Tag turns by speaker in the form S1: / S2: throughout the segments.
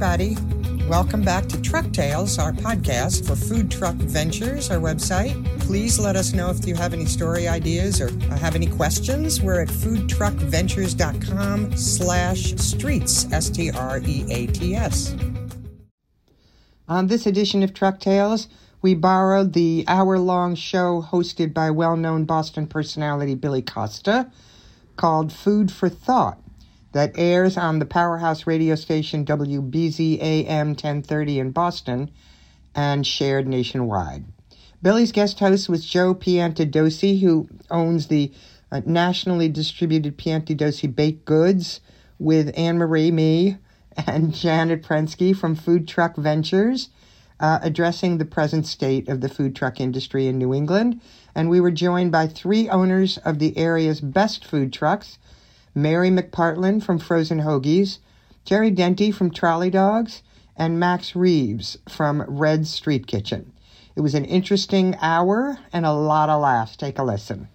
S1: everybody. Welcome back to Truck Tales, our podcast for food truck ventures, our website. Please let us know if you have any story ideas or have any questions. We're at foodtruckventures.com slash streats, S-T-R-E-A-T-S. On this edition of Truck Tales, we borrowed the hour-long show hosted by well-known Boston personality Billy Costa called Food for Thought that airs on the powerhouse radio station WBZAM 1030 in Boston and shared nationwide. Billy's guest host was Joe Piantedosi, who owns the uh, nationally distributed Piantedosi Baked Goods, with Anne Marie, me, and Janet Prensky from Food Truck Ventures, uh, addressing the present state of the food truck industry in New England. And we were joined by three owners of the area's best food trucks Mary McPartland from Frozen Hoagies, Jerry Denty from Trolley Dogs, and Max Reeves from Red Street Kitchen. It was an interesting hour and a lot of laughs. Take a listen.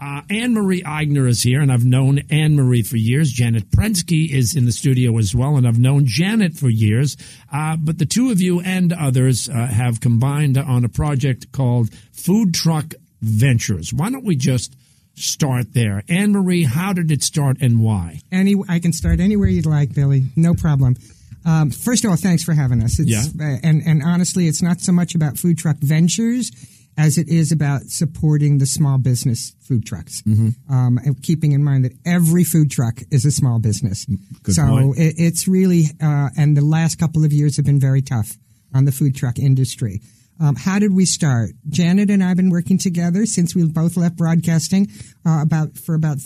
S2: Uh, Anne Marie Aigner is here, and I've known Anne Marie for years. Janet Prensky is in the studio as well, and I've known Janet for years. Uh, but the two of you and others uh, have combined on a project called Food Truck Ventures. Why don't we just start there? Anne Marie, how did it start and why?
S3: Any, I can start anywhere you'd like, Billy. No problem. Um, first of all, thanks for having us. It's,
S2: Yeah.
S3: and and honestly, it's not so much about food truck ventures as it is about supporting the small business food trucks.
S2: Mm-hmm.
S3: Um, and keeping in mind that every food truck is a small business.
S2: Good
S3: so. It, it's really, uh, and the last couple of years have been very tough on the food truck industry. Um, how did we start? Janet and I have been working together since we both left broadcasting uh, about for about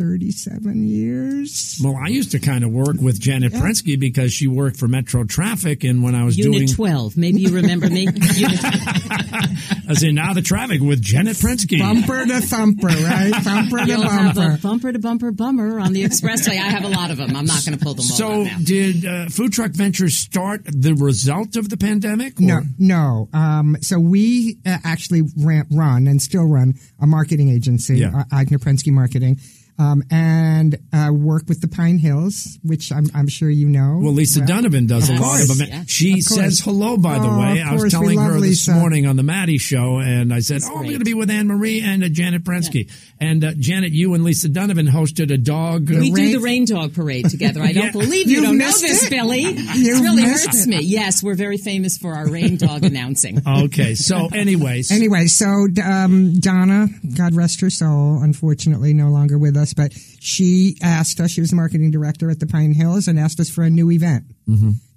S3: thirty-seven years.
S2: Well, I used to kind of work with Janet Prensky because she worked for Metro Traffic, and when I was
S4: Unit
S2: doing,
S4: 12. Maybe you remember me. Unit
S2: I say now the traffic with Janet Prensky.
S3: Bumper to thumper, right? Thumper to
S4: You'll have
S3: bumper.
S4: a bumper to bumper bummer on the expressway. I have a lot of them. I'm not going to pull them all
S2: So,
S4: out now.
S2: did uh, Food Truck Ventures start the result of the pandemic? or-
S3: No, no. Um, so we uh, actually ran, run and still run a marketing agency,
S2: Yeah.
S3: uh, Aigner Prensky Marketing, um, and uh, work with the Pinehills, which I'm, I'm sure you know.
S2: Well, Lisa Donovan does a lot of
S4: course,
S2: them.
S4: yeah.
S2: She
S3: Of
S2: says hello, by the
S3: Oh,
S2: way. I was telling her this
S3: Lisa.
S2: morning on the Matty show, and I said, "Oh, I'm going to be with Anne Marie and uh, Janet Prensky." And uh, Janet, you and Lisa Donovan hosted a dog.
S4: we
S3: rain-
S4: do the rain dog parade together. I don't
S2: Yeah.
S4: believe you
S3: You've
S4: don't know this,
S3: it.
S4: Billy.
S3: You've
S4: it really hurts
S3: it.
S4: me. Yes, we're very famous for our rain dog announcing.
S2: okay, so anyways,
S3: Anyway, so um, Donna, God rest her soul, unfortunately no longer with us, but she asked us, she was the marketing director at the Pinehills, and asked us for a new event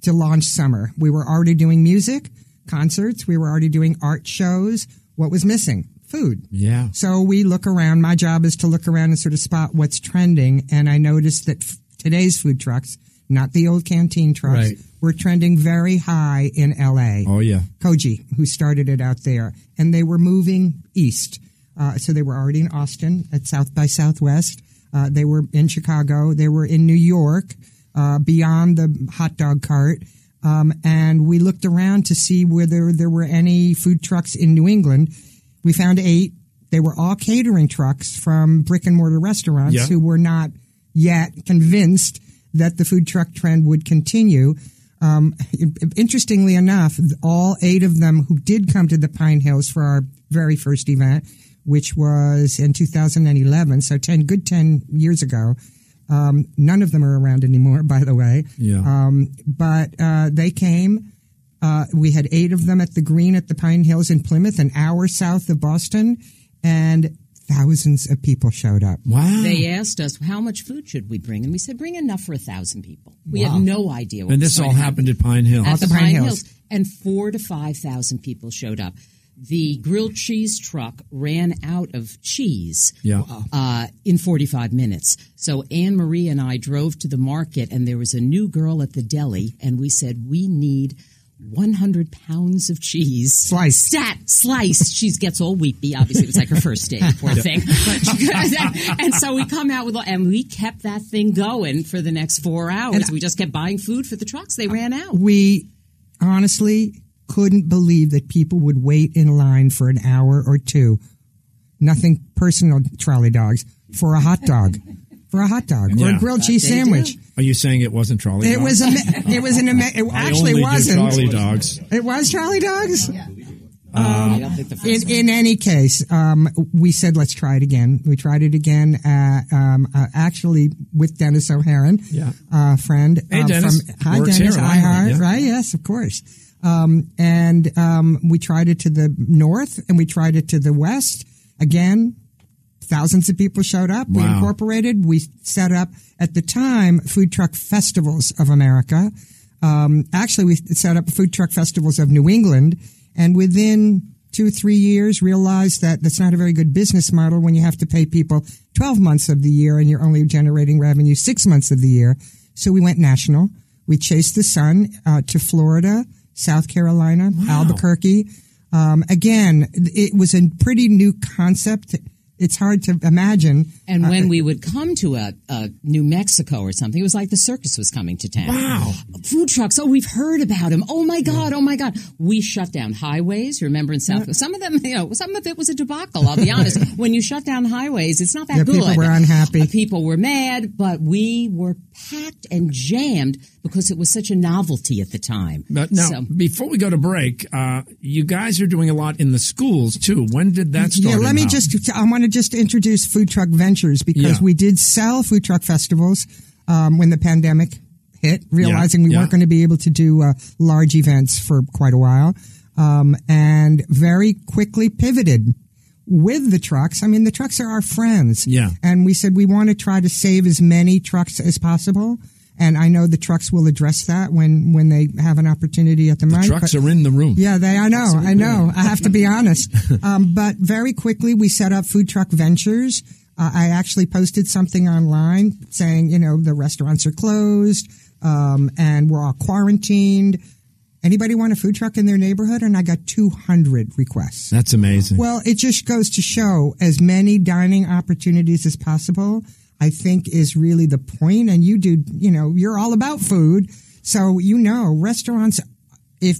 S3: to launch summer. We were already doing music, concerts, we were already doing art shows. What was missing? Food.
S2: yeah,
S3: So we look around. My job is to look around and sort of spot what's trending. And I noticed that f- today's food trucks, not the old canteen trucks,
S2: Right.
S3: were trending very high in LA.
S2: oh yeah,
S3: Kogi, who started it out there, and they were moving east. Uh, so they were already in Austin at South by Southwest. Uh, they were in Chicago. They were in New York, uh, beyond the hot dog cart. Um, and we looked around to see whether there were any food trucks in New England. We found eight. They were all catering trucks from brick and mortar restaurants
S2: Yeah.
S3: who were not yet convinced that the food truck trend would continue. Um, interestingly enough, all eight of them who did come to the Pinehills for our very first event, which was in 2011, so 10, good 10 years ago. Um, none of them are around anymore, by the way.
S2: Yeah.
S3: Um, but uh, they came. Uh, we had eight of them at the Green at the Pinehills in Plymouth, an hour south of Boston, and thousands of people showed up.
S2: wow.
S4: They asked us how much food should we bring, and we said bring enough for a thousand people. We had no idea. What
S2: and this
S4: going
S2: all
S4: to
S2: happened at Pine Hill.
S4: at the,
S3: the Pine
S4: Pine
S3: Hills.
S4: Hills. and four to five thousand people showed up. The grilled cheese truck ran out of cheese
S2: Yeah.
S4: uh, in 45 minutes. So Anne Marie and I drove to the market, and there was a new girl at the deli, and we said, We need 100 pounds of cheese.
S3: Sliced.
S4: Stat, sliced. She gets all weepy. Obviously, it was like her first day, poor thing. and so we come out with, and we kept that thing going for the next four hours. we just kept buying food for the trucks. They ran out.
S3: we honestly couldn't believe that people would wait in line for an hour or two. Nothing personal, trolley dogs, for a hot dog. for a hot dog or a grilled
S4: But
S3: cheese
S4: they
S3: sandwich.
S4: do.
S2: Are you saying it wasn't Trolley
S3: It
S2: Dogs?
S3: was a. It was an. It
S2: I
S3: actually
S2: only
S3: wasn't.
S2: Trolley Dogs.
S3: It was trolley Dogs.
S4: I don't think the
S3: In, in any case, um, we said let's try it again. We tried it again, uh, um, uh, actually with Dennis O'Haron,
S2: Yeah.
S3: uh, friend.
S2: Hey,
S3: uh,
S2: Dennis.
S3: From, hi,
S2: Works
S3: Dennis.
S2: here at
S3: iHeart,
S2: iHeart, yeah.
S3: right? Yes, of course. Um, and um, we tried it to the north, and we tried it to the west. Again, thousands of people showed up. We incorporated. We set up at the time food truck festivals of America. Um, actually, we set up food truck festivals of New England, and within two three years, realized that that's not a very good business model when you have to pay people twelve months of the year and you're only generating revenue six months of the year. So we went national. We chased the sun uh, to Florida, South Carolina, Albuquerque. Um, again, it was a pretty new concept. It's hard to imagine.
S4: And when we would come to a, a New Mexico or something, it was like the circus was coming to town.
S2: Wow.
S4: Food trucks. Oh, we've heard about them. Oh my God. Oh my God. We shut down highways. Remember in South, some of them, you know, some of it was a debacle. I'll be honest. when you shut down highways, it's not that
S3: Yeah,
S4: good.
S3: people were unhappy.
S4: Uh, people were mad, but we were packed and jammed because it was such a novelty at the time.
S2: But now,
S4: So-
S2: before we go to break, uh, you guys are doing a lot in the schools too. When did that start?
S3: Yeah, let me
S2: how?
S3: just, I want to just introduce Food Truck Ventures because
S2: Yeah.
S3: we did sell food truck festivals um, when the pandemic hit, realizing we
S2: yeah.
S3: weren't going to be able to do uh, large events for quite a while, um, and very quickly pivoted with the trucks. I mean, the trucks are our friends.
S2: Yeah.
S3: And we said we want to try to save as many trucks as possible. And I know the trucks will address that when, when they have an opportunity at the, mic.
S2: Trucks
S3: but-
S2: are in the room.
S3: yeah, they. I know. I know. I have to be honest. Um, but very quickly, we set up food truck ventures. Uh, I actually posted something online saying, you know, the restaurants are closed um, and we're all quarantined. Anybody want a food truck in their neighborhood? And I got 200 requests.
S2: That's amazing.
S3: Well, it just goes to show as many dining opportunities as possible, I think is really the point. And you do, you know, you're all about food. So, you know, restaurants, if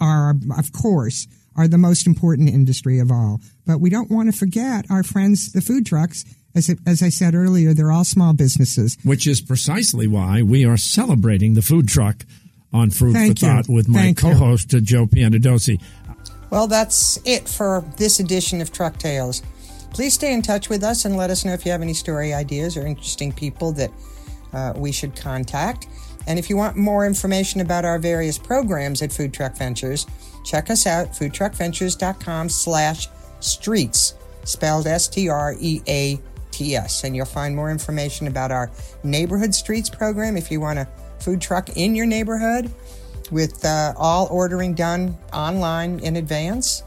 S3: are, of course, are the most important industry of all. But we don't want to forget our friends, the food trucks. As, it- as I said earlier, they're all small businesses.
S2: Which is precisely why we are celebrating the food truck on Food
S3: Thank
S2: for
S3: you.
S2: Thought with my
S3: Thank you.
S2: co-host uh, Joe Piantedosi.
S1: Well, that's it for this edition of Truck Tales. Please stay in touch with us and let us know if you have any story ideas or interesting people that uh, we should contact. And if you want more information about our various programs at Food Truck Ventures, check us out, foodtruckventures.com slash streats, spelled S-T-R-E-A-T-S. And you'll find more information about our Neighborhood Streats program if you want a food truck in your neighborhood with uh, all ordering done online in advance.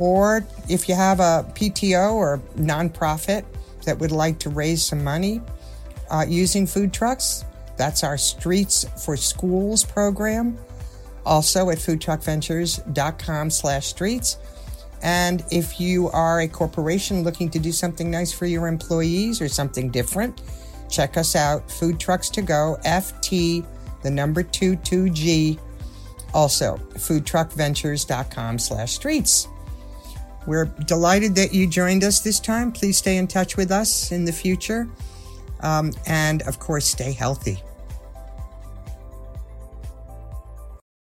S1: Or if you have a PTO or nonprofit that would like to raise some money uh, using food trucks, that's our Streats for Schools program. Also at foodtruckventures.com slash streats. And if you are a corporation looking to do something nice for your employees or something different, check us out, Food Trucks to Go, FT, the number 22G. Also, foodtruckventures.com slash streats. We're delighted that you joined us this time. Please stay in touch with us in the future. Um, and of course, stay healthy.